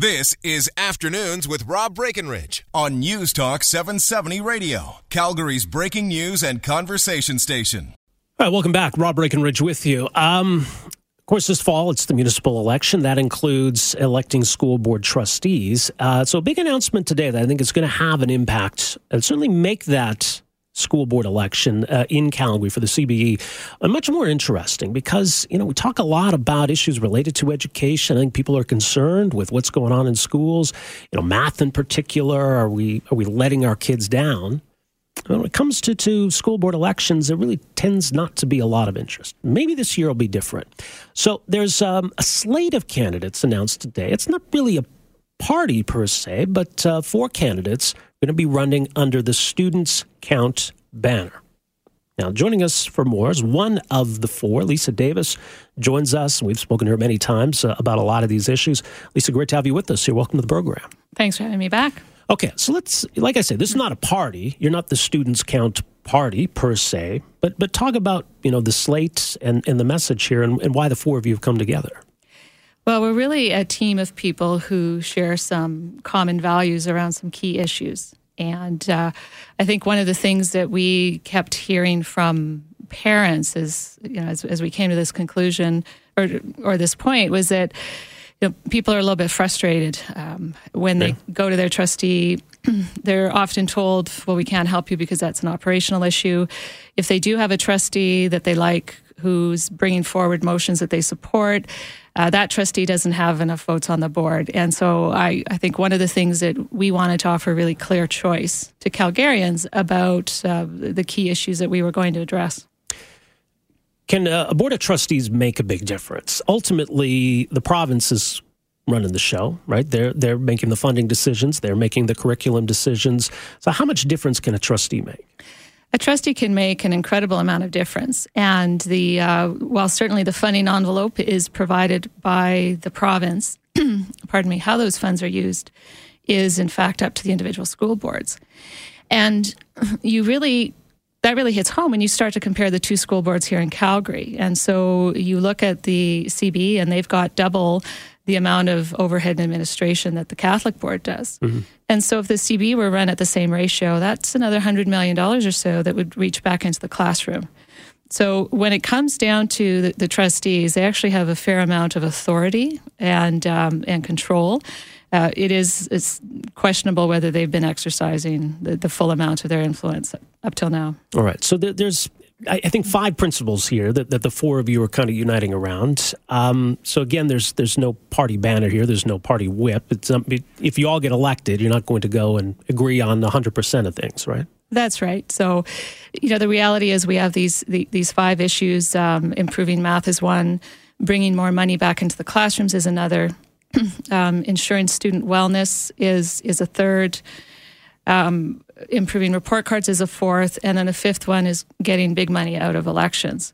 This is Afternoons with Rob Breckenridge on News Talk 770 Radio, Calgary's breaking news and conversation station. All right, welcome back. Rob Breckenridge with you. Um, of course, this fall it's the municipal election. That includes electing school board trustees. Uh, so, a big announcement today that I think is going to have an impact and certainly make that school board election uh, in Calgary for the CBE uh, much more interesting because you know we talk a lot about issues related to education. I think people are concerned with what's going on in schools. You know, math in particular. Are we are we letting our kids down? When it comes to, to school board elections, there really tends not to be a lot of interest. Maybe this year will be different. So there's um, a slate of candidates announced today. It's not really a party per se, but uh, four candidates going to be running under the Students Count banner. Now, joining us for more is one of the four. Lisa Davis joins us. We've spoken to her many times uh, about a lot of these issues. Lisa, great to have you with us here. Welcome to the program. Thanks for having me back. Okay, so let's, like I said, this is not a party. You're not the Students Count party per se, but but talk about you know the slate and, and the message here and, and why the four of you have come together. Well, we're really a team of people who share some common values around some key issues. And uh, I think one of the things that we kept hearing from parents is, you know, as, as we came to this conclusion or, or this point was that you know, people are a little bit frustrated um, when they go to their trustee. They're often told, well, we can't help you because that's an operational issue. If they do have a trustee that they like who's bringing forward motions that they support, uh, that trustee doesn't have enough votes on the board. And so I, I think one of the things that we wanted to offer really clear choice to Calgarians about uh, the key issues that we were going to address. Can a board of trustees make a big difference? Ultimately, the province is running the show, right? They're they're making the funding decisions, they're making the curriculum decisions. So, how much difference can a trustee make? A trustee can make an incredible amount of difference. And the uh, while certainly the funding envelope is provided by the province, pardon me, how those funds are used is in fact up to the individual school boards. And you really that really hits home when you start to compare the two school boards here in Calgary. And so you look at the CB and they've got double the amount of overhead and administration that the Catholic board does. Mm-hmm. And so if the CB were run at the same ratio, that's another $100 million or so that would reach back into the classroom. So when it comes down to the, the trustees, they actually have a fair amount of authority and, um, and control. Uh, it is it's questionable whether they've been exercising the, the, full amount of their influence up till now. All right. So there's I, I think five principles here that, that the four of you are kind of uniting around. Um, so again, there's there's no party banner here. There's no party whip. It's um, if you all get elected, you're not going to go and agree on 100 percent of things, right? That's right. So, you know, the reality is we have these the, these five issues. Um, improving math is one. Bringing more money back into the classrooms is another. um, ensuring student wellness is is a third. Um, improving report cards is a fourth, and then a fifth one is getting big money out of elections.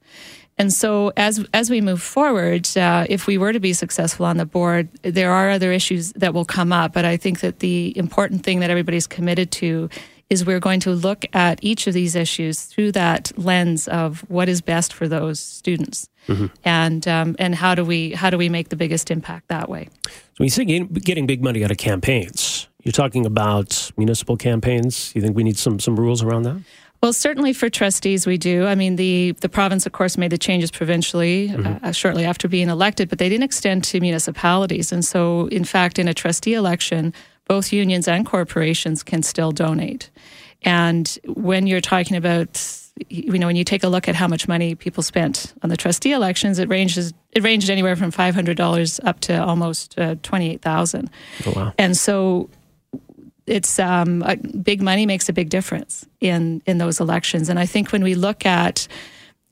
And so, as as we move forward, uh, if we were to be successful on the board, there are other issues that will come up. But I think that the important thing that everybody's committed to is we're going to look at each of these issues through that lens of what is best for those students, mm-hmm. and um, and how do we how do we make the biggest impact that way. So when you say getting big money out of campaigns, you're talking about municipal campaigns. You think we need some some rules around that? Well, certainly for trustees, we do. I mean, the, the province, of course, made the changes provincially mm-hmm. uh, shortly after being elected, but they didn't extend to municipalities. And so, in fact, in a trustee election, both unions and corporations can still donate. And when you're talking about, you know, when you take a look at how much money people spent on the trustee elections, it ranges it ranged anywhere from five hundred dollars up to almost uh, twenty eight thousand. Oh, wow! And so it's um, big money makes a big difference in in those elections. And I think when we look at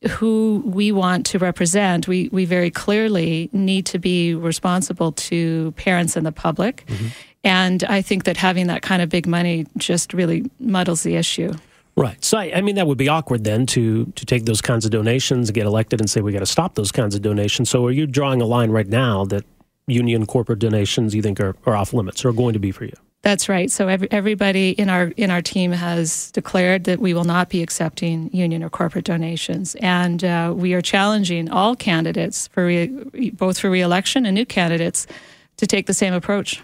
who we want to represent, we we very clearly need to be responsible to parents and the public. Mm-hmm. And I think that having that kind of big money just really muddles the issue. Right. So I, I, mean that would be awkward then to to take those kinds of donations, get elected, and say we got to stop those kinds of donations. So are you drawing a line right now that union corporate donations you think are, are off limits or are going to be for you? That's right. So every, everybody in our in our team has declared that we will not be accepting union or corporate donations, and uh, we are challenging all candidates for re, both for reelection and new candidates to take the same approach.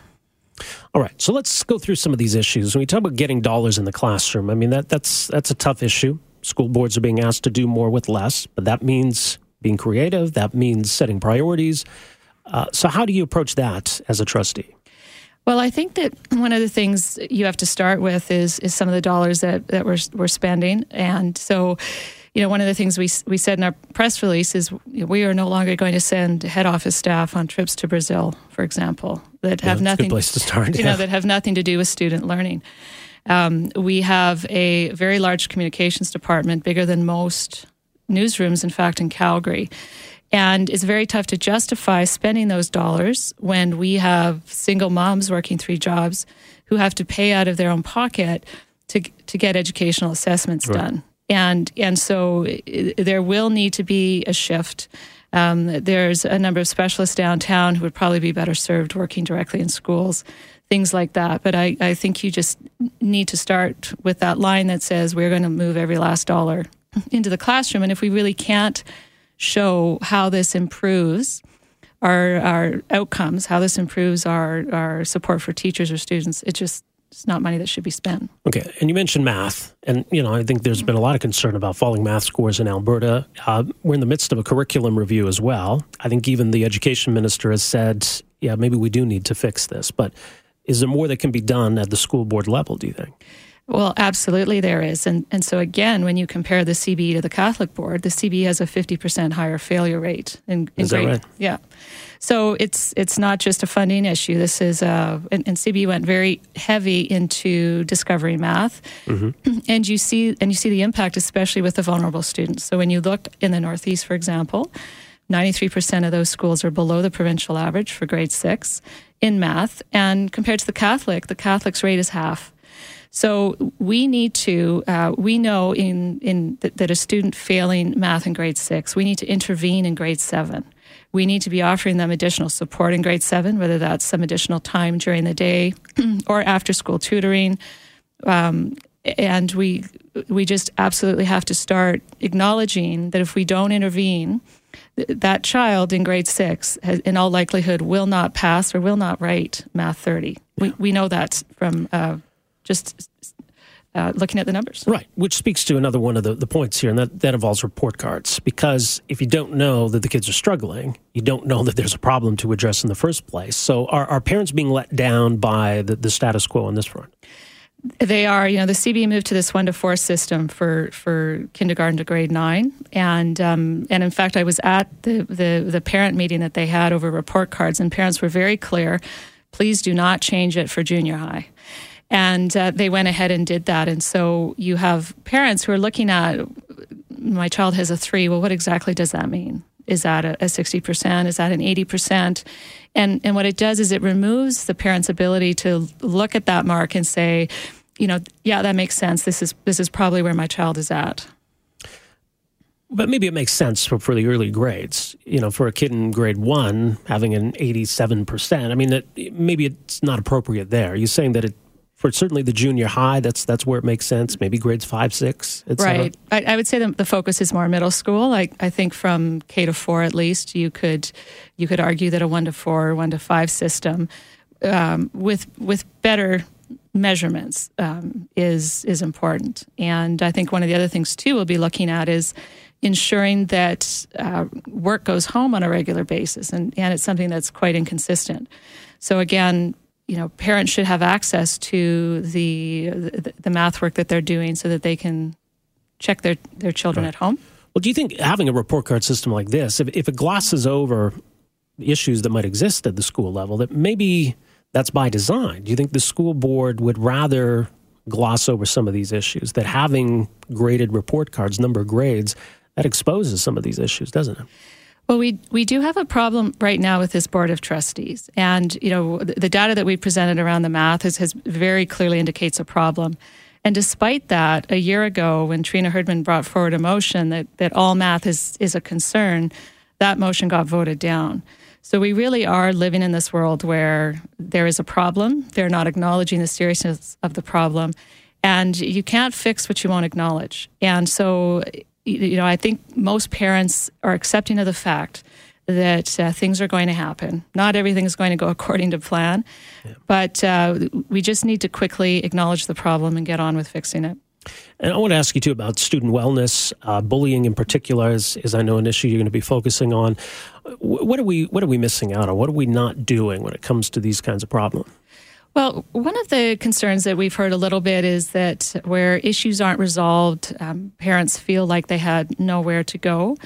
All right, so let's go through some of these issues. When we talk about getting dollars in the classroom, I mean that that's that's a tough issue. School boards are being asked to do more with less, but that means being creative. That means setting priorities. Uh, so, how do you approach that as a trustee? Well, I think that one of the things you have to start with is is some of the dollars that, that we're, we're spending. And so, you know, one of the things we, we said in our press release is we are no longer going to send head office staff on trips to Brazil, for example, that have nothing. place to start. You yeah. know, that have nothing to do with student learning. Um, we have a very large communications department, bigger than most newsrooms, in fact, in Calgary. And it's very tough to justify spending those dollars when we have single moms working three jobs who have to pay out of their own pocket to, to get educational assessments right. done. And, and so there will need to be a shift. Um, there's a number of specialists downtown who would probably be better served working directly in schools, things like that. But I, I think you just need to start with that line that says we're going to move every last dollar into the classroom. And if we really can't show how this improves our our outcomes, how this improves our our support for teachers or students. It just it's not money that should be spent. Okay, and you mentioned math, and you know I think there's been a lot of concern about falling math scores in Alberta. Uh, we're in the midst of a curriculum review as well. I think even the education minister has said, yeah, maybe we do need to fix this. But is there more that can be done at the school board level? Do you think? Well, absolutely there is. And, and so, again, when you compare the CBE to the Catholic Board, the CBE has a 50% higher failure rate. In, in is grade, that right? Yeah. So it's it's not just a funding issue. This is, uh, and, and CBE went very heavy into discovery math. Mm-hmm. And you see and you see the impact, especially with the vulnerable students. So when you look in the Northeast, for example, 93% of those schools are below the provincial average for grade six in math. And compared to the Catholic, the Catholic's rate is half. So we need to, uh, we know in, in th- that a student failing math in grade six, we need to intervene in grade seven. We need to be offering them additional support in grade seven, whether that's some additional time during the day or after school tutoring. Um, and we we just absolutely have to start acknowledging that if we don't intervene, that child in grade six, has, in all likelihood, will not pass or will not write Math 30. Yeah. We, we know that from uh, just uh, looking at the numbers. Right, which speaks to another one of the, the points here, and that, that involves report cards. Because if you don't know that the kids are struggling, you don't know that there's a problem to address in the first place. So are, are parents being let down by the, the status quo on this front? They are. You know, the CB moved to this one to four system for, for kindergarten to grade nine, and um, and in fact, I was at the, the the parent meeting that they had over report cards, and parents were very clear. Please do not change it for junior high. And uh, they went ahead and did that. And so you have parents who are looking at my child has a three. Well, what exactly does that mean? Is that a, a 60%? Is that an 80%? And, and what it does is it removes the parent's ability to look at that mark and say, you know, yeah, that makes sense. This is, this is probably where my child is at. But maybe it makes sense for, for the early grades. You know, for a kid in grade one having an 87%, I mean, that maybe it's not appropriate there. Are you saying that it for certainly the junior high, that's that's where it makes sense. Maybe grades five, six, Right. I, I, would say the, the focus is more middle school. I, I think from K to four at least, you could you could argue that a one to four or one to five system um, with with better measurements um, is is important. And I think one of the other things too we'll be looking at is ensuring that uh, work goes home on a regular basis, and and it's something that's quite inconsistent. So again, you know, parents should have access to the, the, the math work that they're doing so that they can check their, their children right. at home. Well, do you think having a report card system like this, if, if it glosses over issues that might exist at the school level, that maybe that's by design? Do you think the school board would rather gloss over some of these issues? That having graded report cards, number of grades, that exposes some of these issues, doesn't it? Well, we we do have a problem right now with this board of trustees, and you know the data that we presented around the math has, has very clearly indicates a problem. And despite that, a year ago, when Trina Hurdman brought forward a motion that that all math is is a concern, that motion got voted down. So we really are living in this world where there is a problem. They're not acknowledging the seriousness of the problem, and you can't fix what you won't acknowledge. And so you know, I think most parents are accepting of the fact that uh, things are going to happen. Not everything is going to go according to plan, yeah. but uh, we just need to quickly acknowledge the problem and get on with fixing it. And I want to ask you too about student wellness, uh, bullying in particular, is, is I know an issue you're going to be focusing on. What are we What are we missing out on? What are we not doing when it comes to these kinds of problems? Well, one of the concerns that we've heard a little bit is that where issues aren't resolved, um, parents feel like they had nowhere to go.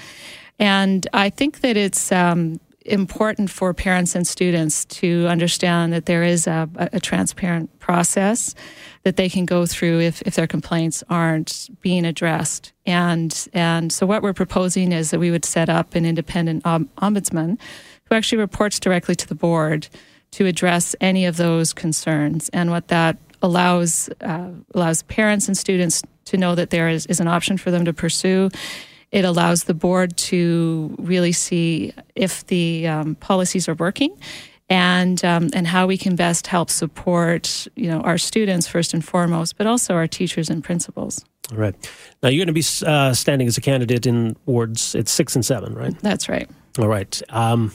And I think that it's um, important for parents and students to understand that there is a, a, transparent process that they can go through if, if their complaints aren't being addressed. And, and so, what we're proposing is that we would set up an independent ombudsman who actually reports directly to the board to address any of those concerns. And what that allows uh, allows parents and students to know that there is, is an option for them to pursue it allows the board to really see if the um, policies are working and um, and how we can best help support you know our students first and foremost, but also our teachers and principals. All right. Now you're going to be uh, standing as a candidate in wards. It's six and seven, right? That's right. All right. Um,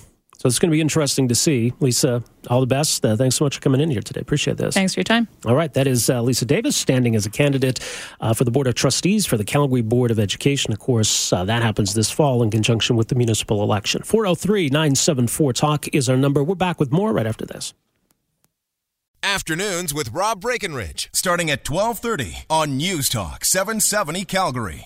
so it's going to be interesting to see. Lisa, all the best. Uh, thanks so much for coming in here today. Appreciate this. Thanks for your time. All right. That is uh, Lisa Davis standing as a candidate uh, for the Board of Trustees for the Calgary Board of Education. Of course, uh, that happens this fall in conjunction with the municipal election. 403 974 Talk is our number. We're back with more right after this. Afternoons with Rob Breckenridge, starting at 1230 on News Talk 770 Calgary.